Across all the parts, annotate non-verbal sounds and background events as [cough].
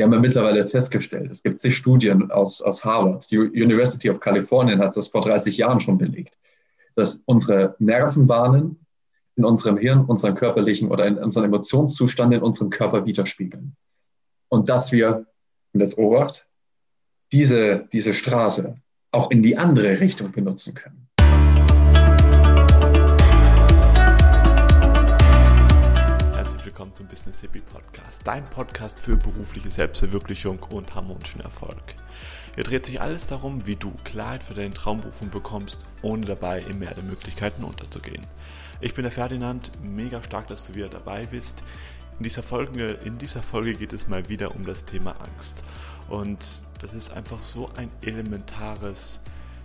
Wir haben ja mittlerweile festgestellt, es gibt zig Studien aus, aus Harvard, die University of California hat das vor 30 Jahren schon belegt, dass unsere Nervenbahnen in unserem Hirn, unseren körperlichen oder in unserem Emotionszustand in unserem Körper widerspiegeln. Und dass wir, und jetzt Obacht, diese, diese Straße auch in die andere Richtung benutzen können. Willkommen zum Business Hippie Podcast, dein Podcast für berufliche Selbstverwirklichung und harmonischen Erfolg. Hier dreht sich alles darum, wie du Klarheit für deine Traumberufung bekommst, ohne dabei im Meer der Möglichkeiten unterzugehen. Ich bin der Ferdinand, mega stark, dass du wieder dabei bist. In dieser, Folge, in dieser Folge geht es mal wieder um das Thema Angst. Und das ist einfach so ein elementares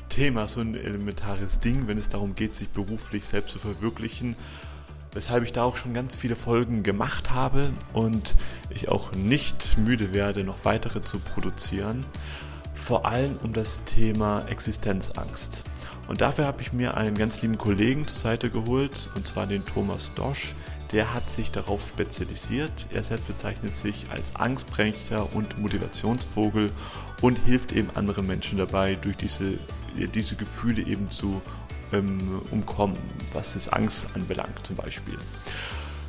Thema, so ein elementares Ding, wenn es darum geht, sich beruflich selbst zu verwirklichen. Weshalb ich da auch schon ganz viele Folgen gemacht habe und ich auch nicht müde werde, noch weitere zu produzieren. Vor allem um das Thema Existenzangst. Und dafür habe ich mir einen ganz lieben Kollegen zur Seite geholt, und zwar den Thomas Dosch. Der hat sich darauf spezialisiert. Er selbst bezeichnet sich als Angstbrecher und Motivationsvogel und hilft eben anderen Menschen dabei, durch diese, diese Gefühle eben zu ähm, umkommen, was das Angst anbelangt zum Beispiel.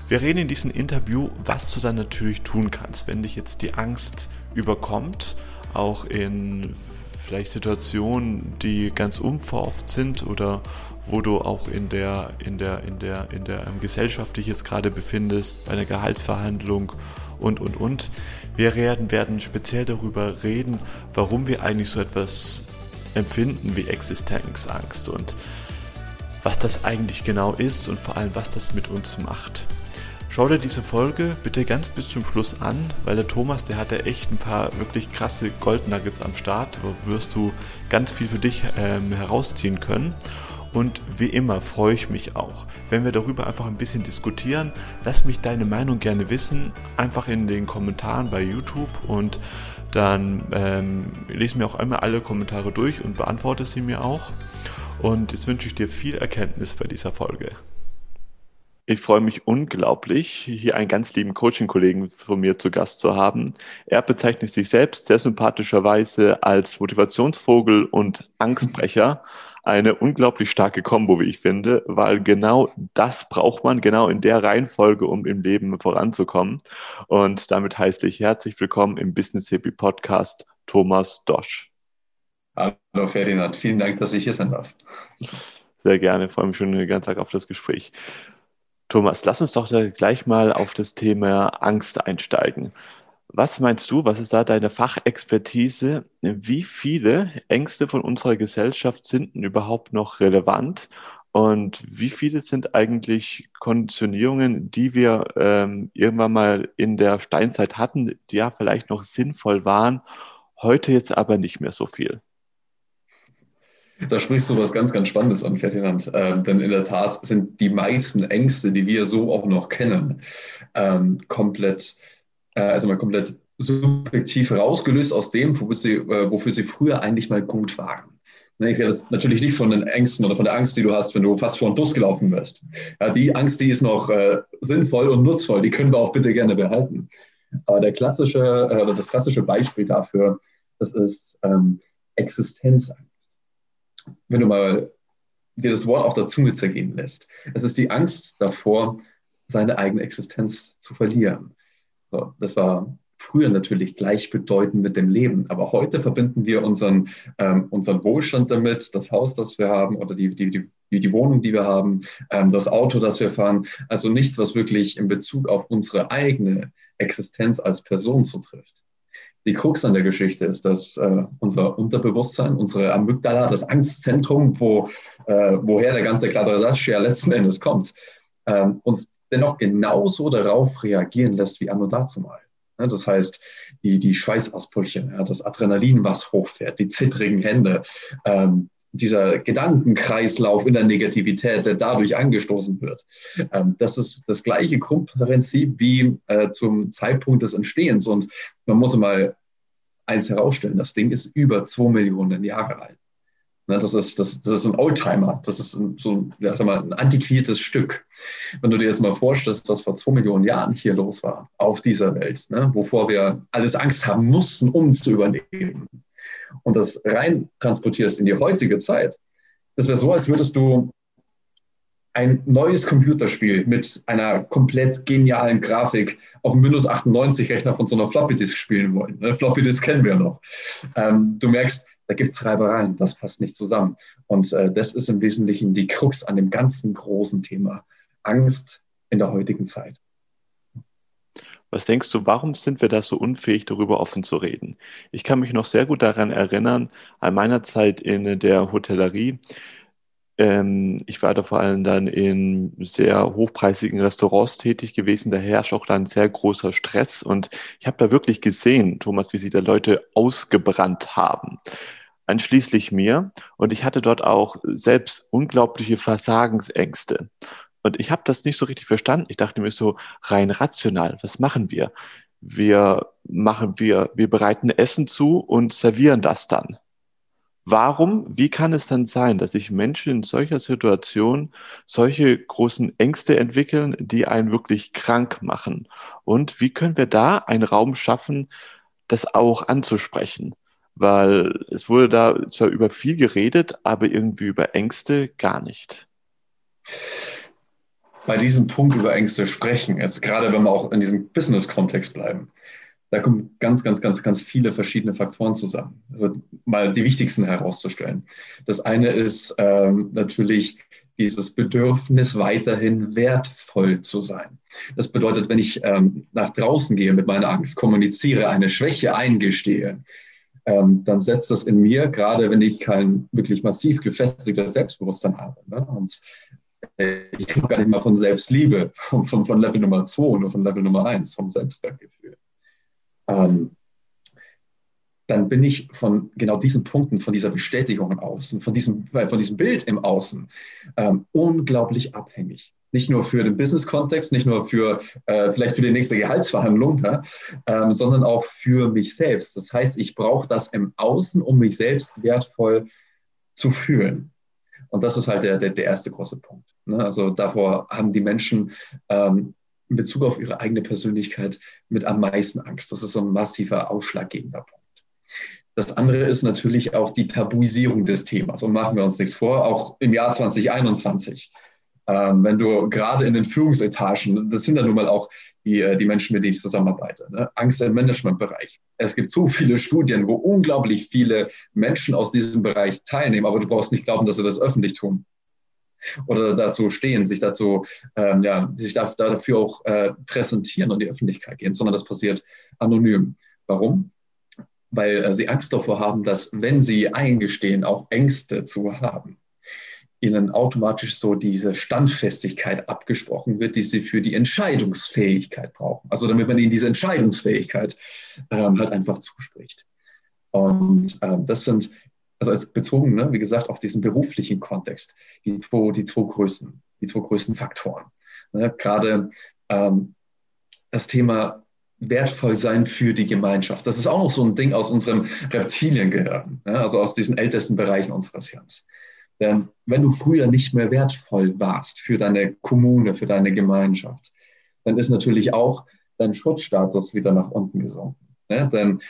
Wir reden in diesem Interview, was du dann natürlich tun kannst, wenn dich jetzt die Angst überkommt, auch in vielleicht Situationen, die ganz unverhofft sind oder wo du auch in der, in der, in der, in der ähm, Gesellschaft dich jetzt gerade befindest, bei einer Gehaltsverhandlung und, und, und. Wir werden, werden speziell darüber reden, warum wir eigentlich so etwas empfinden wie Existenzangst und was das eigentlich genau ist und vor allem, was das mit uns macht. Schau dir diese Folge bitte ganz bis zum Schluss an, weil der Thomas, der hat ja echt ein paar wirklich krasse Goldnuggets am Start. Da wirst du ganz viel für dich ähm, herausziehen können. Und wie immer freue ich mich auch, wenn wir darüber einfach ein bisschen diskutieren. Lass mich deine Meinung gerne wissen, einfach in den Kommentaren bei YouTube und dann ähm, lese mir auch einmal alle Kommentare durch und beantworte sie mir auch. Und jetzt wünsche ich dir viel Erkenntnis bei dieser Folge. Ich freue mich unglaublich, hier einen ganz lieben Coaching-Kollegen von mir zu Gast zu haben. Er bezeichnet sich selbst sehr sympathischerweise als Motivationsvogel und Angstbrecher. Eine unglaublich starke Kombo, wie ich finde, weil genau das braucht man, genau in der Reihenfolge, um im Leben voranzukommen. Und damit heiße ich herzlich willkommen im Business Hippie Podcast Thomas Dosch. Hallo Ferdinand, vielen Dank, dass ich hier sein darf. Sehr gerne, freue mich schon den ganzen Tag auf das Gespräch. Thomas, lass uns doch gleich mal auf das Thema Angst einsteigen. Was meinst du, was ist da deine Fachexpertise? Wie viele Ängste von unserer Gesellschaft sind denn überhaupt noch relevant? Und wie viele sind eigentlich Konditionierungen, die wir ähm, irgendwann mal in der Steinzeit hatten, die ja vielleicht noch sinnvoll waren, heute jetzt aber nicht mehr so viel? Da sprichst du was ganz, ganz Spannendes an, Ferdinand. Ähm, denn in der Tat sind die meisten Ängste, die wir so auch noch kennen, ähm, komplett, äh, also mal komplett subjektiv rausgelöst aus dem, wofür sie, äh, wofür sie früher eigentlich mal gut waren. Ne, ich rede jetzt natürlich nicht von den Ängsten oder von der Angst, die du hast, wenn du fast vor einen Bus gelaufen wirst. Ja, die Angst, die ist noch äh, sinnvoll und nutzvoll, die können wir auch bitte gerne behalten. Aber der klassische, äh, das klassische Beispiel dafür, das ist ähm, Existenzangst wenn du mal dir das Wort auf der Zunge zergehen lässt. Es ist die Angst davor, seine eigene Existenz zu verlieren. So, das war früher natürlich gleichbedeutend mit dem Leben, aber heute verbinden wir unseren, ähm, unseren Wohlstand damit, das Haus, das wir haben oder die, die, die, die Wohnung, die wir haben, ähm, das Auto, das wir fahren. Also nichts, was wirklich in Bezug auf unsere eigene Existenz als Person zutrifft. Die Krux an der Geschichte ist, dass äh, unser Unterbewusstsein, unsere Amygdala, das Angstzentrum, wo, äh, woher der ganze Kladderadatsch ja letzten Endes kommt, äh, uns dennoch genauso darauf reagieren lässt wie anno dazu mal. Ja, das heißt, die, die Schweißausbrüche, ja, das Adrenalin, was hochfährt, die zittrigen Hände, ähm, dieser Gedankenkreislauf in der Negativität, der dadurch angestoßen wird. Ähm, das ist das gleiche Grundprinzip wie äh, zum Zeitpunkt des Entstehens. Und man muss mal eins herausstellen, das Ding ist über zwei Millionen Jahre alt. Ne, das ist, das, das ist ein Oldtimer, das ist ein, so ja, sag mal, ein antiquiertes Stück. Wenn du dir jetzt mal vorstellst, was vor zwei Millionen Jahren hier los war auf dieser Welt, ne, wovor wir alles Angst haben mussten, um zu überleben, und das rein transportierst in die heutige Zeit, das wäre so, als würdest du ein neues Computerspiel mit einer komplett genialen Grafik auf einem Windows 98 Rechner von so einer Floppy Disk spielen wollen. Ne, Floppy Disk kennen wir noch. Ähm, du merkst, da gibt es Reibereien, das passt nicht zusammen. Und äh, das ist im Wesentlichen die Krux an dem ganzen großen Thema Angst in der heutigen Zeit. Was denkst du, warum sind wir da so unfähig, darüber offen zu reden? Ich kann mich noch sehr gut daran erinnern, an meiner Zeit in der Hotellerie. Ähm, ich war da vor allem dann in sehr hochpreisigen Restaurants tätig gewesen. Da herrscht auch dann sehr großer Stress. Und ich habe da wirklich gesehen, Thomas, wie sie da Leute ausgebrannt haben einschließlich mir. Und ich hatte dort auch selbst unglaubliche Versagensängste. Und ich habe das nicht so richtig verstanden. Ich dachte mir so rein rational, was machen wir? Wir machen wir, wir bereiten Essen zu und servieren das dann. Warum, wie kann es dann sein, dass sich Menschen in solcher Situation solche großen Ängste entwickeln, die einen wirklich krank machen? Und wie können wir da einen Raum schaffen, das auch anzusprechen? weil es wurde da zwar über viel geredet, aber irgendwie über Ängste gar nicht. Bei diesem Punkt über Ängste sprechen, jetzt gerade wenn wir auch in diesem Business-Kontext bleiben, da kommen ganz, ganz, ganz, ganz viele verschiedene Faktoren zusammen. Also mal die wichtigsten herauszustellen. Das eine ist ähm, natürlich dieses Bedürfnis, weiterhin wertvoll zu sein. Das bedeutet, wenn ich ähm, nach draußen gehe mit meiner Angst, kommuniziere, eine Schwäche eingestehe, ähm, dann setzt das in mir, gerade wenn ich kein wirklich massiv gefestigtes Selbstbewusstsein habe. Ne? Und ich rede gar nicht mal von Selbstliebe, von, von, von, Level Nummer 2, nur von Level Nummer 1, vom Selbstwertgefühl. Ähm, dann bin ich von genau diesen Punkten, von dieser Bestätigung im Außen, von diesem, von diesem Bild im Außen ähm, unglaublich abhängig. Nicht nur für den Business-Kontext, nicht nur für äh, vielleicht für die nächste Gehaltsverhandlung, ja, ähm, sondern auch für mich selbst. Das heißt, ich brauche das im Außen, um mich selbst wertvoll zu fühlen. Und das ist halt der, der, der erste große Punkt. Ne? Also davor haben die Menschen ähm, in Bezug auf ihre eigene Persönlichkeit mit am meisten Angst. Das ist so ein massiver ausschlaggebender Punkt. Das andere ist natürlich auch die Tabuisierung des Themas. Und machen wir uns nichts vor, auch im Jahr 2021. Ähm, wenn du gerade in den Führungsetagen, das sind ja nun mal auch die, äh, die Menschen, mit denen ich zusammenarbeite, ne? Angst im Managementbereich. Es gibt so viele Studien, wo unglaublich viele Menschen aus diesem Bereich teilnehmen, aber du brauchst nicht glauben, dass sie das öffentlich tun oder dazu stehen, sich dazu, ähm, ja, sich dafür auch äh, präsentieren und die Öffentlichkeit gehen, sondern das passiert anonym. Warum? weil äh, sie Angst davor haben, dass wenn sie eingestehen, auch Ängste zu haben, ihnen automatisch so diese Standfestigkeit abgesprochen wird, die sie für die Entscheidungsfähigkeit brauchen. Also damit man ihnen diese Entscheidungsfähigkeit ähm, halt einfach zuspricht. Und ähm, das sind, also als bezogen, ne, wie gesagt, auf diesen beruflichen Kontext, die zwei, die zwei größten, die zwei größten Faktoren. Ne, Gerade ähm, das Thema wertvoll sein für die Gemeinschaft. Das ist auch noch so ein Ding aus unserem Reptiliengehirn, ja, also aus diesen ältesten Bereichen unseres Hirns. Denn wenn du früher nicht mehr wertvoll warst für deine Kommune, für deine Gemeinschaft, dann ist natürlich auch dein Schutzstatus wieder nach unten gesunken. Ja, denn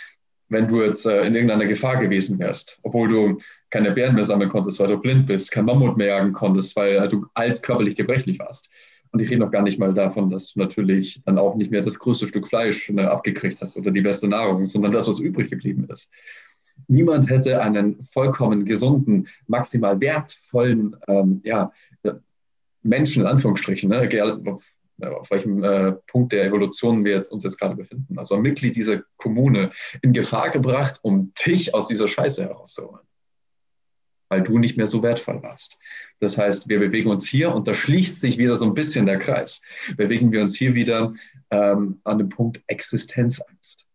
wenn du jetzt äh, in irgendeiner Gefahr gewesen wärst, obwohl du keine Bären mehr sammeln konntest, weil du blind bist, kein Mammut mehr jagen konntest, weil äh, du alt körperlich gebrechlich warst, und ich rede noch gar nicht mal davon, dass du natürlich dann auch nicht mehr das größte Stück Fleisch ne, abgekriegt hast oder die beste Nahrung, sondern das, was übrig geblieben ist. Niemand hätte einen vollkommen gesunden, maximal wertvollen ähm, ja, Menschen, in Anführungsstrichen, ne, auf welchem äh, Punkt der Evolution wir jetzt, uns jetzt gerade befinden, also ein Mitglied dieser Kommune in Gefahr gebracht, um dich aus dieser Scheiße herauszuholen weil du nicht mehr so wertvoll warst. Das heißt, wir bewegen uns hier und da schließt sich wieder so ein bisschen der Kreis. Bewegen wir uns hier wieder ähm, an dem Punkt Existenzangst.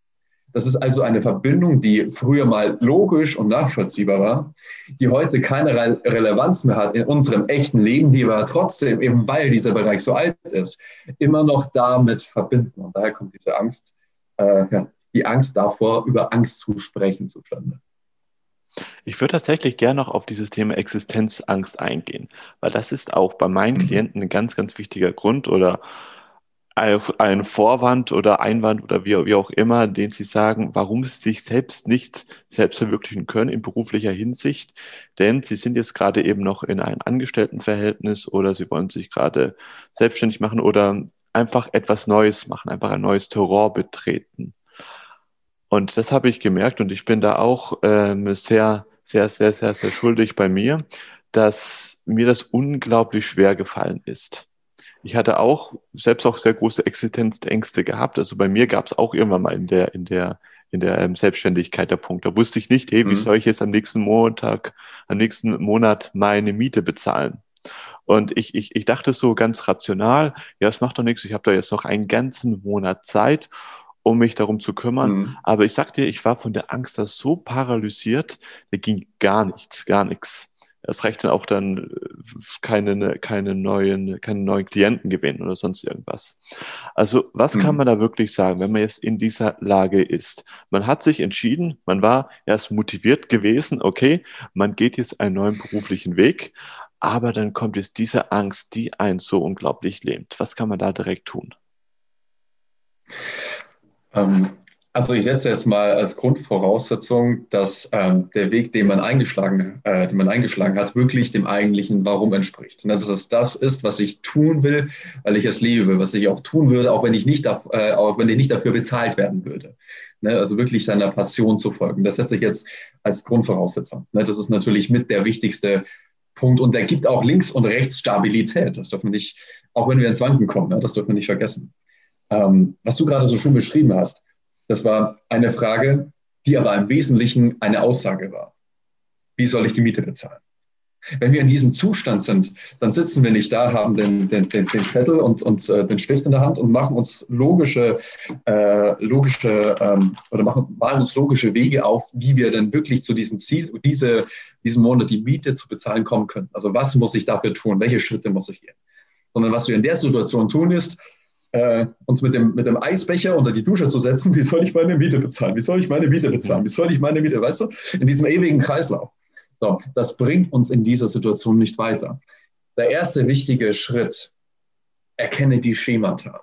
Das ist also eine Verbindung, die früher mal logisch und nachvollziehbar war, die heute keine Re Relevanz mehr hat in unserem echten Leben, die wir trotzdem, eben weil dieser Bereich so alt ist, immer noch damit verbinden. Und daher kommt diese Angst, äh, ja, die Angst davor, über Angst zu sprechen zustande. Ich würde tatsächlich gerne noch auf dieses Thema Existenzangst eingehen, weil das ist auch bei meinen mhm. Klienten ein ganz, ganz wichtiger Grund oder ein Vorwand oder Einwand oder wie, wie, auch immer, den sie sagen, warum sie sich selbst nicht selbst verwirklichen können in beruflicher Hinsicht. Denn sie sind jetzt gerade eben noch in einem Angestelltenverhältnis oder sie wollen sich gerade selbstständig machen oder einfach etwas Neues machen, einfach ein neues Terror betreten. Und das habe ich gemerkt und ich bin da auch ähm, sehr, sehr, sehr, sehr, sehr schuldig bei mir, dass mir das unglaublich schwer gefallen ist ich hatte auch selbst auch sehr große Existenzängste gehabt. Also bei mir gab es auch irgendwann mal in der, in der, in der ähm, Selbstständigkeit der Punkt. Da wusste ich nicht, hey, wie mhm. soll ich jetzt am nächsten Montag, am nächsten Monat meine Miete bezahlen? Und ich, ich, ich dachte so ganz rational, ja, es macht doch nichts, ich habe da jetzt noch einen ganzen Monat Zeit, um mich darum zu kümmern. Mhm. Aber ich sag dir, ich war von der Angst da so paralysiert, da ging gar nichts, gar nichts erst recht dann auch dann äh, keine, keine, neuen, keine neuen Klienten gewinnen oder sonst irgendwas. Also was kann mhm. man da wirklich sagen, wenn man jetzt in dieser Lage ist? Man hat sich entschieden, man war erst motiviert gewesen, okay, man geht jetzt einen neuen beruflichen Weg, aber dann kommt jetzt diese Angst, die einen so unglaublich lähmt. Was kann man da direkt tun? Ähm, also ich setze jetzt mal als Grundvoraussetzung, dass ähm, der Weg, den man eingeschlagen, äh, den man eingeschlagen hat, wirklich dem eigentlichen Warum entspricht. Ne, dass es das ist, was ich tun will, weil ich es liebe, was ich auch tun würde, auch wenn ich nicht, äh, auch wenn ich nicht dafür bezahlt werden würde. Ne, also wirklich seiner Passion zu folgen. Das setze ich jetzt als Grundvoraussetzung. Ne, das ist natürlich mit der wichtigste Punkt und der gibt auch links und rechts Stabilität. Das dürfen wir nicht, auch wenn wir ins Wanken kommen, ne, das dürfen wir nicht vergessen. Ähm, was du gerade so schön beschrieben hast, das war eine Frage, die aber im Wesentlichen eine Aussage war. Wie soll ich die Miete bezahlen? Wenn wir in diesem Zustand sind, dann sitzen wir nicht da, haben den, den, den, den Zettel und, und äh, den Stift in der Hand und machen uns logische, äh, logische ähm, oder machen, malen uns logische Wege auf, wie wir denn wirklich zu diesem Ziel, diese, diesen Monat die Miete zu bezahlen kommen können. Also was muss ich dafür tun? Welche Schritte muss ich gehen? Sondern was wir in der Situation tun ist, äh, uns mit dem, mit dem Eisbecher unter die Dusche zu setzen, wie soll ich meine Miete bezahlen? Wie soll ich meine Miete bezahlen? Wie soll ich meine Miete, weißt du, in diesem ewigen Kreislauf. So, das bringt uns in dieser Situation nicht weiter. Der erste wichtige Schritt, erkenne die Schemata.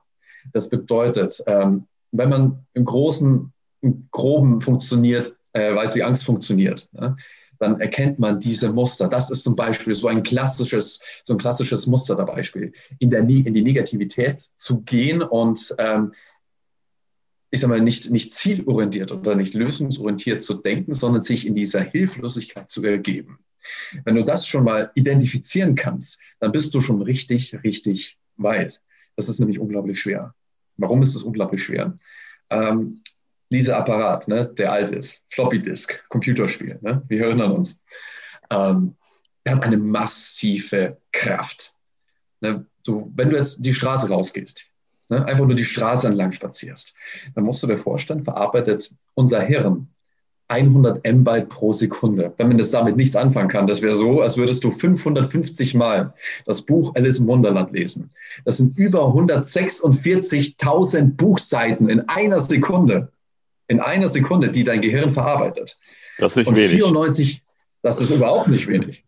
Das bedeutet, ähm, wenn man im Großen, im Groben funktioniert, äh, weiß, wie Angst funktioniert. Ne? Dann erkennt man diese Muster. Das ist zum Beispiel so ein klassisches, so ein klassisches Muster der Beispiel, in, der, in die Negativität zu gehen und ähm, ich sage mal, nicht, nicht zielorientiert oder nicht lösungsorientiert zu denken, sondern sich in dieser Hilflosigkeit zu ergeben. Wenn du das schon mal identifizieren kannst, dann bist du schon richtig, richtig weit. Das ist nämlich unglaublich schwer. Warum ist es unglaublich schwer? Ähm, dieser Apparat, ne, der alt ist, Floppy Disk, Computerspiel, ne, wir erinnern uns, ähm, der hat eine massive Kraft. Ne, du, wenn du jetzt die Straße rausgehst, ne, einfach nur die Straße entlang spazierst, dann musst du dir vorstellen, verarbeitet unser Hirn 100 M-Byte pro Sekunde. Wenn man das damit nichts anfangen kann, das wäre so, als würdest du 550 Mal das Buch Alice im Wunderland lesen. Das sind über 146.000 Buchseiten in einer Sekunde in einer Sekunde, die dein Gehirn verarbeitet. Das ist nicht und wenig. 94, das ist überhaupt nicht wenig.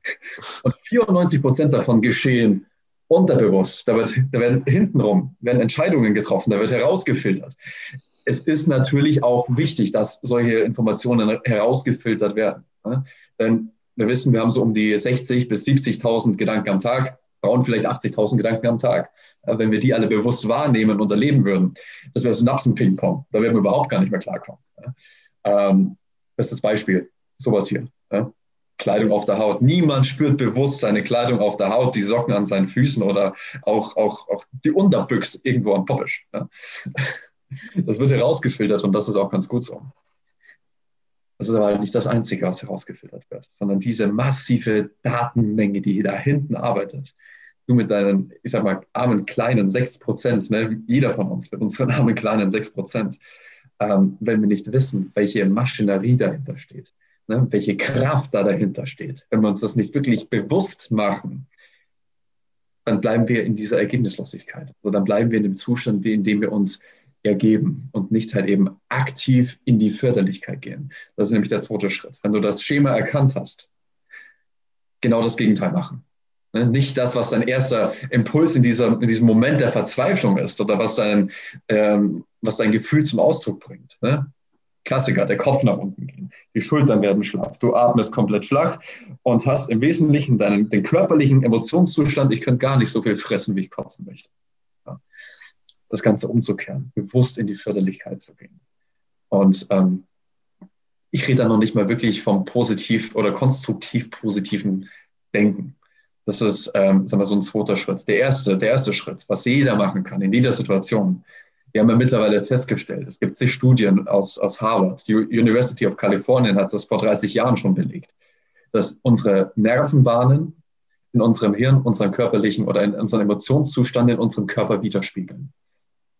Und 94 Prozent davon geschehen unterbewusst. Da, wird, da werden hintenrum werden Entscheidungen getroffen, da wird herausgefiltert. Es ist natürlich auch wichtig, dass solche Informationen herausgefiltert werden. Ne? Denn wir wissen, wir haben so um die 60.000 bis 70.000 Gedanken am Tag, brauchen vielleicht 80.000 Gedanken am Tag. Äh, wenn wir die alle bewusst wahrnehmen und erleben würden, das wäre Synapsen-Ping-Pong. Da würden wir überhaupt gar nicht mehr klarkommen. Ähm, das Beispiel. Sowas hier. Kleidung auf der Haut. Niemand spürt bewusst seine Kleidung auf der Haut, die Socken an seinen Füßen oder auch, auch, auch die Unterbüchse irgendwo am Poppisch. [laughs] Das wird herausgefiltert und das ist auch ganz gut so. Das ist aber halt nicht das Einzige, was herausgefiltert wird, sondern diese massive Datenmenge, die da hinten arbeitet du mit deinen, ich sag mal, armen kleinen 6 Prozent, ne, jeder von uns mit unseren armen kleinen 6 Prozent, ähm, wenn wir nicht wissen, welche Maschinerie dahinter steht, ne, welche Kraft da dahinter steht, wenn wir uns das nicht wirklich bewusst machen, dann bleiben wir in dieser Ergebnislosigkeit. Also dann bleiben wir in dem Zustand, in dem wir uns ergeben und nicht halt eben aktiv in die Förderlichkeit gehen. Das ist nämlich der zweite Schritt. Wenn du das Schema erkannt hast, genau das Gegenteil machen. Ne, nicht das, was dein erster Impuls in, dieser, in diesem Moment der Verzweiflung ist oder was dein, ähm, was dein Gefühl zum Ausdruck bringt. Ne? Klassiker, der Kopf nach unten gehen, die Schultern werden schlaff, du atmest komplett flach und hast im Wesentlichen deinen, den körperlichen Emotionszustand, ich könnte gar nicht so viel fressen, wie ich kotzen möchte. Ja. Das Ganze umzukehren, bewusst in die Förderlichkeit zu gehen. Und ähm, ich rede da noch nicht mal wirklich vom positiv oder konstruktiv positiven Denken. Das ist, ähm, sagen wir, so ein zweiter Schritt. Der erste, der erste Schritt, was jeder machen kann in jeder Situation, wir haben ja mittlerweile festgestellt, es gibt zig Studien aus, aus Harvard, die University of California hat das vor 30 Jahren schon belegt, dass unsere Nervenbahnen in unserem Hirn, unserem körperlichen oder in unserem Emotionszustand in unserem Körper widerspiegeln.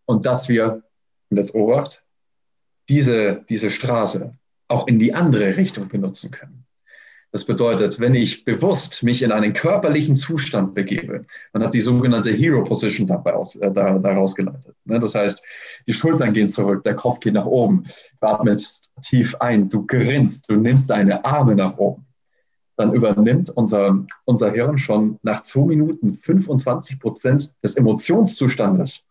Und dass wir, und jetzt Obacht, diese, diese Straße auch in die andere Richtung benutzen können. Das bedeutet, wenn ich bewusst mich in einen körperlichen Zustand begebe, man hat die sogenannte Hero Position dabei aus, äh, daraus geleitet. Ne? Das heißt, die Schultern gehen zurück, der Kopf geht nach oben, du atmest tief ein, du grinst, du nimmst deine Arme nach oben. Dann übernimmt unser, unser Hirn schon nach zwei Minuten 25 Prozent des Emotionszustandes,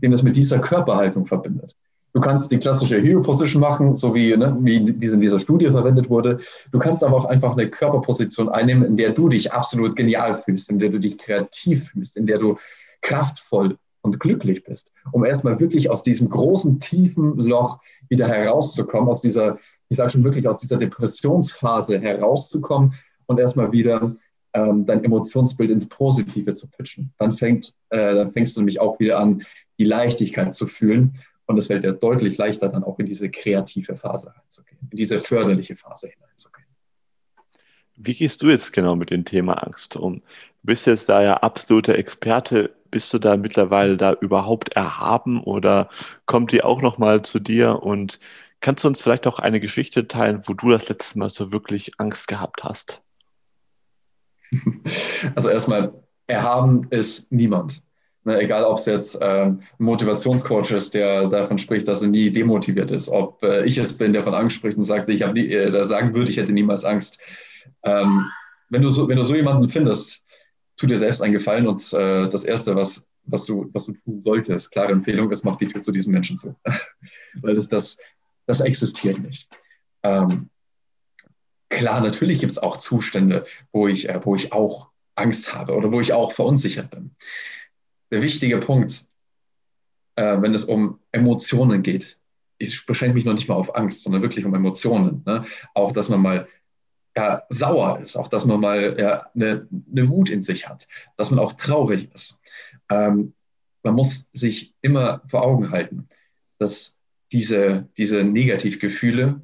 den es mit dieser Körperhaltung verbindet. Du kannst die klassische Hero Position machen, so wie, ne, wie, es in dieser Studie verwendet wurde. Du kannst aber auch einfach eine Körperposition einnehmen, in der du dich absolut genial fühlst, in der du dich kreativ fühlst, in der du kraftvoll und glücklich bist, um erstmal wirklich aus diesem großen, tiefen Loch wieder herauszukommen, aus dieser, ich sage schon wirklich, aus dieser Depressionsphase herauszukommen und erstmal wieder ähm, dein Emotionsbild ins Positive zu pitchen. Dann, fängt, äh, dann fängst du nämlich auch wieder an, die Leichtigkeit zu fühlen und es fällt dir deutlich leichter, dann auch in diese kreative Phase reinzugehen, in diese förderliche Phase hineinzugehen. Wie gehst du jetzt genau mit dem Thema Angst um? Du bist jetzt da ja absoluter Experte. Bist du da mittlerweile da überhaupt erhaben oder kommt die auch nochmal zu dir? Und kannst du uns vielleicht auch eine Geschichte teilen, wo du das letzte Mal so wirklich Angst gehabt hast? [laughs] Also erstmal, erhaben ist niemand. Ne, egal, ob es jetzt ähm, Motivationscoach ist, der davon spricht, dass er nie demotiviert ist, ob äh, ich es bin, der von Angst spricht und sagt, ich habe äh, sagen würde, ich hätte niemals Angst. Ähm, wenn, du so, wenn du so jemanden findest, tu dir selbst einen Gefallen und äh, das Erste, was, was, du, was du tun solltest, klare Empfehlung ist, mach die Tür zu diesem Menschen zu. [laughs] Weil das, das, das existiert nicht. Ähm, klar, natürlich gibt es auch Zustände, wo ich, äh, wo ich auch Angst habe oder wo ich auch verunsichert bin der wichtige Punkt, äh, wenn es um Emotionen geht. Ich beschränke mich noch nicht mal auf Angst, sondern wirklich um Emotionen. Ne? Auch, dass man mal ja, sauer ist, auch, dass man mal ja, eine, eine Wut in sich hat, dass man auch traurig ist. Ähm, man muss sich immer vor Augen halten, dass diese, diese Negativgefühle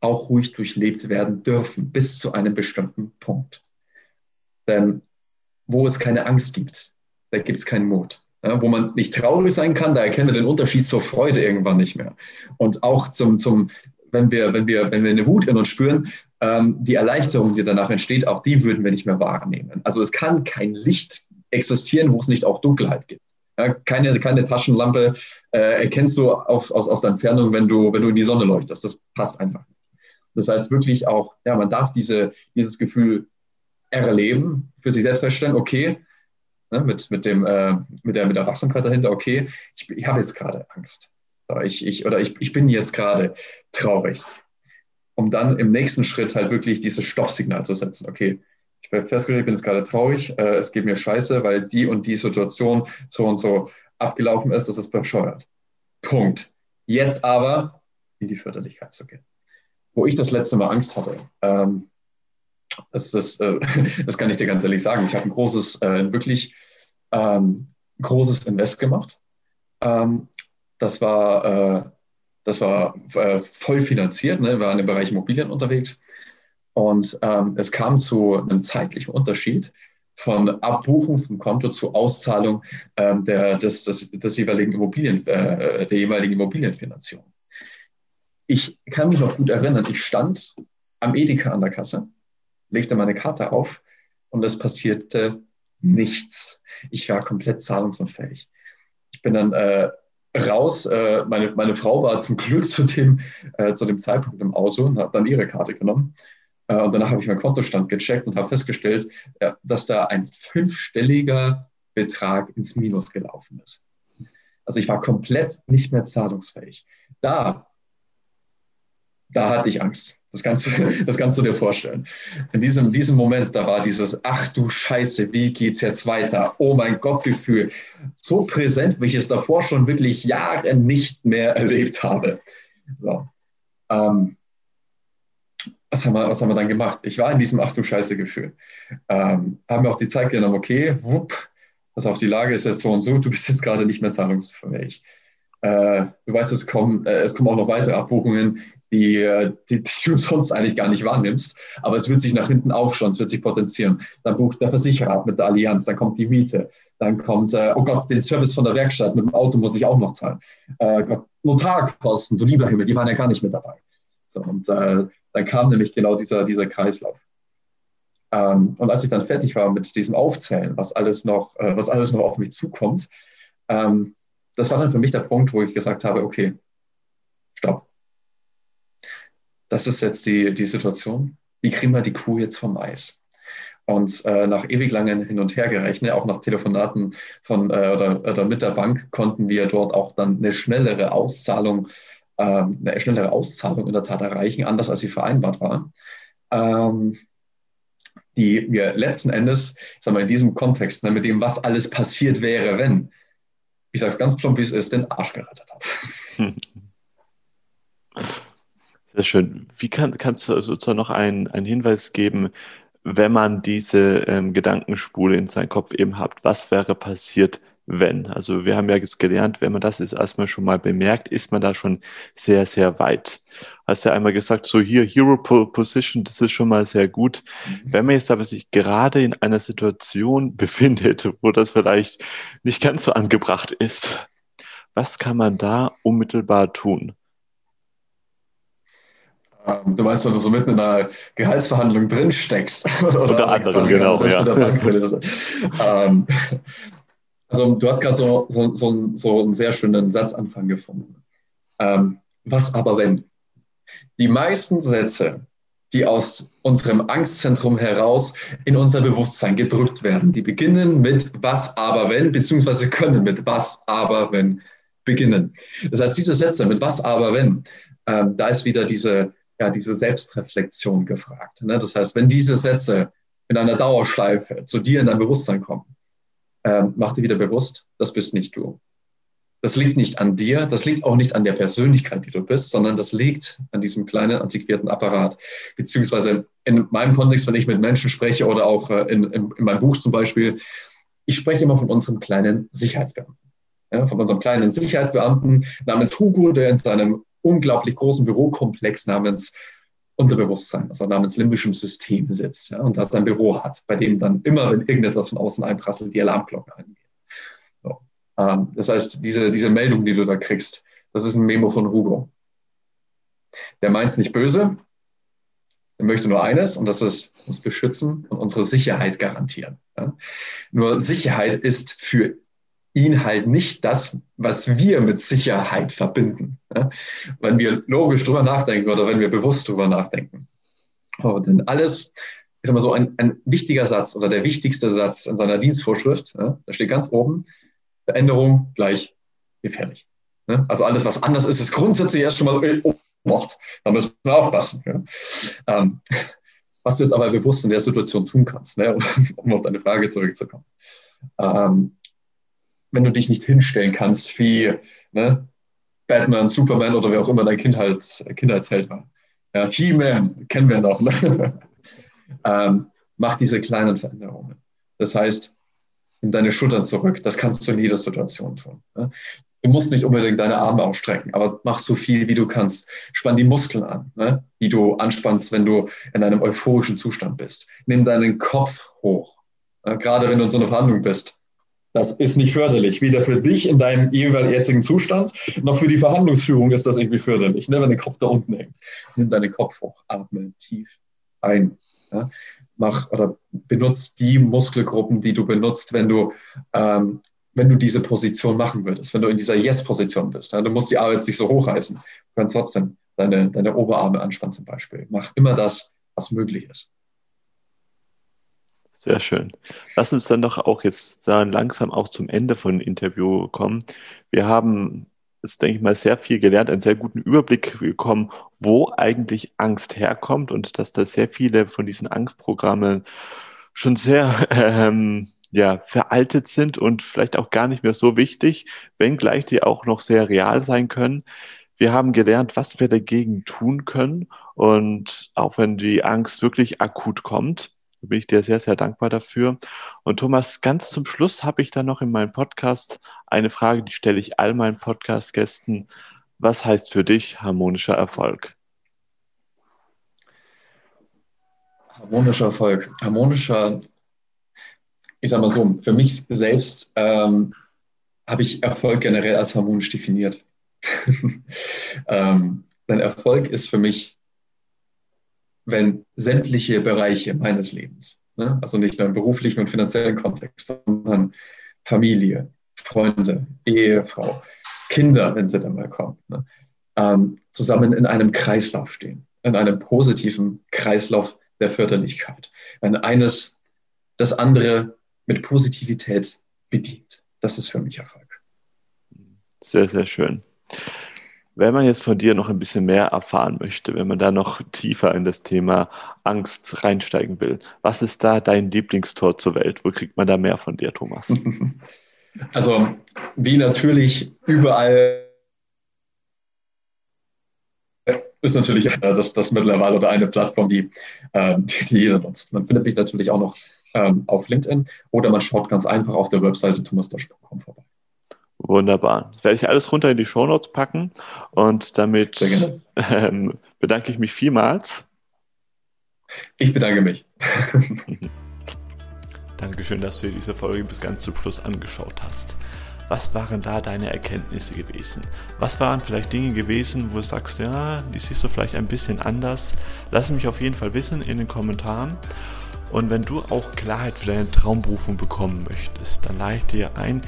auch ruhig durchlebt werden dürfen, bis zu einem bestimmten Punkt. Denn wo es keine Angst gibt, da gibt es keinen Mut. Ja, wo man nicht traurig sein kann, da erkennen wir den Unterschied zur Freude irgendwann nicht mehr. Und auch zum, zum wenn, wir, wenn, wir, wenn wir eine Wut in uns spüren, ähm, die Erleichterung, die danach entsteht, auch die würden wir nicht mehr wahrnehmen. Also es kann kein Licht existieren, wo es nicht auch Dunkelheit gibt. Ja, keine, keine Taschenlampe äh, erkennst du auf, aus, aus der Entfernung, wenn du, wenn du in die Sonne leuchtest. Das passt einfach nicht. Das heißt wirklich auch, ja, man darf diese, dieses Gefühl erleben, für sich selbst feststellen, okay, ne, mit, mit, dem, äh, mit, der, mit der Wachsamkeit dahinter, okay, ich, ich habe jetzt gerade Angst. Ich, ich, oder ich, ich bin jetzt gerade traurig. Um dann im nächsten Schritt halt wirklich dieses Stoppsignal zu setzen. Okay, ich bin festgestellt, ich bin jetzt gerade traurig, äh, es geht mir scheiße, weil die und die Situation so und so abgelaufen ist, das ist bescheuert. Punkt. Jetzt aber in die Förderlichkeit zu gehen. Wo ich das letzte Mal Angst hatte, ähm, das, das, äh, [laughs] das kann ich dir ganz ehrlich sagen. Ich habe ein großes, äh, wirklich ähm, großes Invest gemacht. Ähm, das war, äh, das war äh, voll finanziert. Ne? Wir waren im Bereich Immobilien unterwegs. Und ähm, es kam zu einem zeitlichen Unterschied von Abbuchung vom Konto zu Auszahlung ähm, der, des, des, des jeweiligen Immobilien, äh, der jeweiligen Immobilienfinanzierung. Ich kann mich noch gut erinnern, ich stand am Edeka an der Kasse legte meine Karte auf und es passierte nichts. Ich war komplett zahlungsunfähig. Ich bin dann äh, raus. Äh, meine, meine Frau war zum Glück zu dem, äh, zu dem Zeitpunkt im Auto und hat dann ihre Karte genommen. Äh, und danach habe ich meinen Kontostand gecheckt und habe festgestellt, äh, dass da ein fünfstelliger Betrag ins Minus gelaufen ist. Also ich war komplett nicht mehr zahlungsfähig. Da, da hatte ich Angst. Das kannst, du, [laughs] das kannst du dir vorstellen. In diesem, diesem Moment, da war dieses, ach du Scheiße, wie geht's jetzt weiter? Oh mein Gott, Gefühl. So präsent, wie ich es davor schon wirklich Jahre nicht mehr erlebt habe. So. Ähm, was, haben wir, was haben wir dann gemacht? Ich war in diesem ach du Scheiße Gefühl. Ähm, haben wir auch die Zeit genommen, okay, wupp, pass auf, die Lage ist jetzt so und so, du bist jetzt gerade nicht mehr zahlungsfähig. Äh, du weißt, es kommen, äh, es kommen auch noch weitere Abbuchungen, die, die, die, du [laughs] sonst eigentlich gar nicht wahrnimmst. Aber es wird sich nach hinten aufschauen, es wird sich potenzieren. Dann bucht der Versicherer ab mit der Allianz, dann kommt die Miete, dann kommt, äh, oh Gott, den Service von der Werkstatt mit dem Auto muss ich auch noch zahlen. Äh, Gott, Notarkosten, du lieber Himmel, die waren ja gar nicht mit dabei. So, und äh, dann kam nämlich genau dieser, dieser Kreislauf. Ähm, und als ich dann fertig war mit diesem Aufzählen, was alles noch, äh, was alles noch auf mich zukommt, ähm, das war dann für mich der Punkt, wo ich gesagt habe, okay, stopp das ist jetzt die, die Situation. Wie kriegen wir die Kuh jetzt vom Eis? Und äh, nach ewig langen Hin- und Hergerechnet, auch nach Telefonaten von, äh, oder, oder, mit der Bank, konnten wir dort auch dann eine schnellere Auszahlung, äh, eine schnellere Auszahlung in der Tat erreichen, anders als sie vereinbart war. Ähm, die mir letzten Endes, ich sag mal, in diesem Kontext, ne, mit dem, was alles passiert wäre, wenn, ich sage es ganz plump, wie es ist, den Arsch gerettet hat. [laughs] Sehr schön. Wie kann, kannst du sozusagen noch einen, einen Hinweis geben, wenn man diese ähm, Gedankenspule in seinem Kopf eben hat, was wäre passiert, wenn? Also wir haben ja jetzt gelernt, wenn man das jetzt erstmal schon mal bemerkt, ist man da schon sehr, sehr weit. Hast ja einmal gesagt, so hier Hero Position, das ist schon mal sehr gut. Mhm. Wenn man jetzt aber sich gerade in einer Situation [laughs] befindet, wo das vielleicht nicht ganz so angebracht ist, was kann man da unmittelbar tun? Ähm, du meinst, wenn du so mitten in einer Gehaltsverhandlung drin steckst. [laughs] Oder, oder anderem, genau. Ja. ähm, also du hast gerade so, so, so, so, einen sehr schönen Satzanfang gefunden. Ähm, was aber wenn? Die meisten Sätze, die aus unserem Angstzentrum heraus in unser Bewusstsein gedrückt werden, die beginnen mit was aber wenn, beziehungsweise können mit was aber wenn beginnen. Das heißt, diese Sätze mit was aber wenn, ähm, da ist wieder diese ja, diese Selbstreflexion gefragt. Ne? Das heißt, wenn diese Sätze in einer Dauerschleife zu dir in dein Bewusstsein kommen, ähm, mach dir wieder bewusst, das bist nicht du. Das liegt nicht an dir, das liegt auch nicht an der Persönlichkeit, die du bist, sondern das liegt an diesem kleinen antiquierten Apparat. Beziehungsweise in meinem Kontext, wenn ich mit Menschen spreche oder auch äh, in, in, in meinem Buch zum Beispiel, ich spreche immer von unserem kleinen Sicherheitsbeamten. Ja, von unserem kleinen Sicherheitsbeamten namens Hugo, der in seinem unglaublich großen Bürokomplex namens Unterbewusstsein, also namens limbischem System sitzt ja, und das ein Büro hat, bei dem dann immer, wenn irgendetwas von außen einprasselt, die Alarmglocken angehen. So. Ähm, das heißt, diese, diese Meldung, die du da kriegst, das ist ein Memo von Hugo. Der meint es nicht böse, er möchte nur eines und das ist uns beschützen und unsere Sicherheit garantieren. Ja. Nur Sicherheit ist für ihn halt nicht das, was wir mit Sicherheit verbinden. Ja? Wenn wir logisch drüber nachdenken oder wenn wir bewusst drüber nachdenken. Oh, denn alles, ist immer so ein, ein, wichtiger Satz oder der wichtigste Satz in seiner Dienstvorschrift, ja? da steht ganz oben, Veränderung gleich gefährlich. Ja? Also alles, was anders ist, ist grundsätzlich erst schon mal Mord. Da müssen wir aufpassen. Ähm, was du jetzt aber bewusst in der Situation tun kannst, ne? [laughs] um auf deine Frage zurückzukommen. Ähm, wenn du dich nicht hinstellen kannst wie ne, Batman, Superman oder wer auch immer dein Kindheit, Kindheitsheld war. Ja, He-Man, kennen wir noch. Ne? [laughs] ähm, mach diese kleinen Veränderungen. Das heißt, nimm deine Schultern zurück. Das kannst du in jeder Situation tun. Ne? Du musst nicht unbedingt deine Arme ausstrecken, aber mach so viel, wie du kannst. Spann die Muskeln an, ne? die du anspannst, wenn du in einem euphorischen Zustand bist. Nimm deinen Kopf hoch. Ne? Gerade wenn du in so einer Verhandlung bist, das ist nicht förderlich, weder für dich in deinem jeweils jetzigen Zustand, noch für die Verhandlungsführung ist das irgendwie förderlich, ne, wenn der Kopf da unten hängt. Nimm deinen Kopf hoch, atme tief ein. Ja. Mach oder benutzt die Muskelgruppen, die du benutzt, wenn du ähm, wenn du diese Position machen würdest, wenn du in dieser Yes-Position bist. Ja, du musst die Arme jetzt nicht so hochreißen. Du kannst trotzdem deine, deine Oberarme anspannen zum Beispiel. Mach immer das, was möglich ist. Sehr schön. Lass uns dann doch auch jetzt da langsam auch zum Ende von Interview kommen. Wir haben jetzt, denke ich mal, sehr viel gelernt, einen sehr guten Überblick bekommen, wo eigentlich Angst herkommt und dass da sehr viele von diesen Angstprogrammen schon sehr [laughs] ähm, ja, veraltet sind und vielleicht auch gar nicht mehr so wichtig, wenngleich die auch noch sehr real sein können. Wir haben gelernt, was wir dagegen tun können und auch wenn die Angst wirklich akut kommt, da bin ich dir sehr, sehr dankbar dafür. Und Thomas, ganz zum Schluss habe ich dann noch in meinem Podcast eine Frage, die stelle ich all meinen Podcast-Gästen. Was heißt für dich harmonischer Erfolg? Harmonischer Erfolg. Harmonischer, ich sage mal so, für mich selbst ähm, habe ich Erfolg generell als harmonisch definiert. [laughs] ähm, denn Erfolg ist für mich wenn sämtliche Bereiche meines Lebens, ne, also nicht nur im beruflichen und finanziellen Kontext, sondern Familie, Freunde, Ehefrau, Kinder, wenn sie dann mal kommen, ne, ähm, zusammen in einem Kreislauf stehen, in einem positiven Kreislauf der Förderlichkeit, wenn eines das andere mit Positivität bedient. Das ist für mich Erfolg. Sehr, sehr schön. Wenn man jetzt von dir noch ein bisschen mehr erfahren möchte, wenn man da noch tiefer in das Thema Angst reinsteigen will, was ist da dein Lieblingstor zur Welt? Wo kriegt man da mehr von dir, Thomas? [laughs] Also, wie natürlich überall ist natürlich das, das mittlerweile oder eine Plattform, die, ähm, die, die, jeder nutzt. Man findet mich natürlich auch noch ähm, auf LinkedIn oder man schaut ganz einfach auf der Webseite thomasdosch.com vorbei. Wunderbar. Das werde ich alles runter in die Shownotes packen und damit ähm, bedanke ich mich vielmals. Ich bedanke mich. [laughs] Dankeschön, dass du dir diese Folge bis ganz zum Schluss angeschaut hast. Was waren da deine Erkenntnisse gewesen? Was waren vielleicht Dinge gewesen, wo du sagst, ja, die siehst du vielleicht ein bisschen anders? Lass mich auf jeden Fall wissen in den Kommentaren. Und wenn du auch Klarheit für deine Traumberufung bekommen möchtest, dann lade ich dir ein,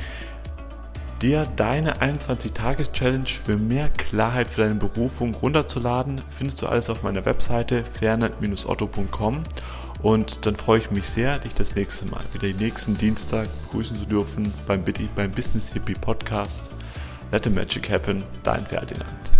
dir deine 21-Tages-Challenge für mehr Klarheit für deine Berufung runterzuladen. Findest du alles auf meiner Webseite fernand-otto.com und dann freue ich mich sehr, dich das nächste Mal wieder den nächsten Dienstag begrüßen zu dürfen beim, beim Business Hippie Podcast. Let the Magic Happen, dein Ferdinand.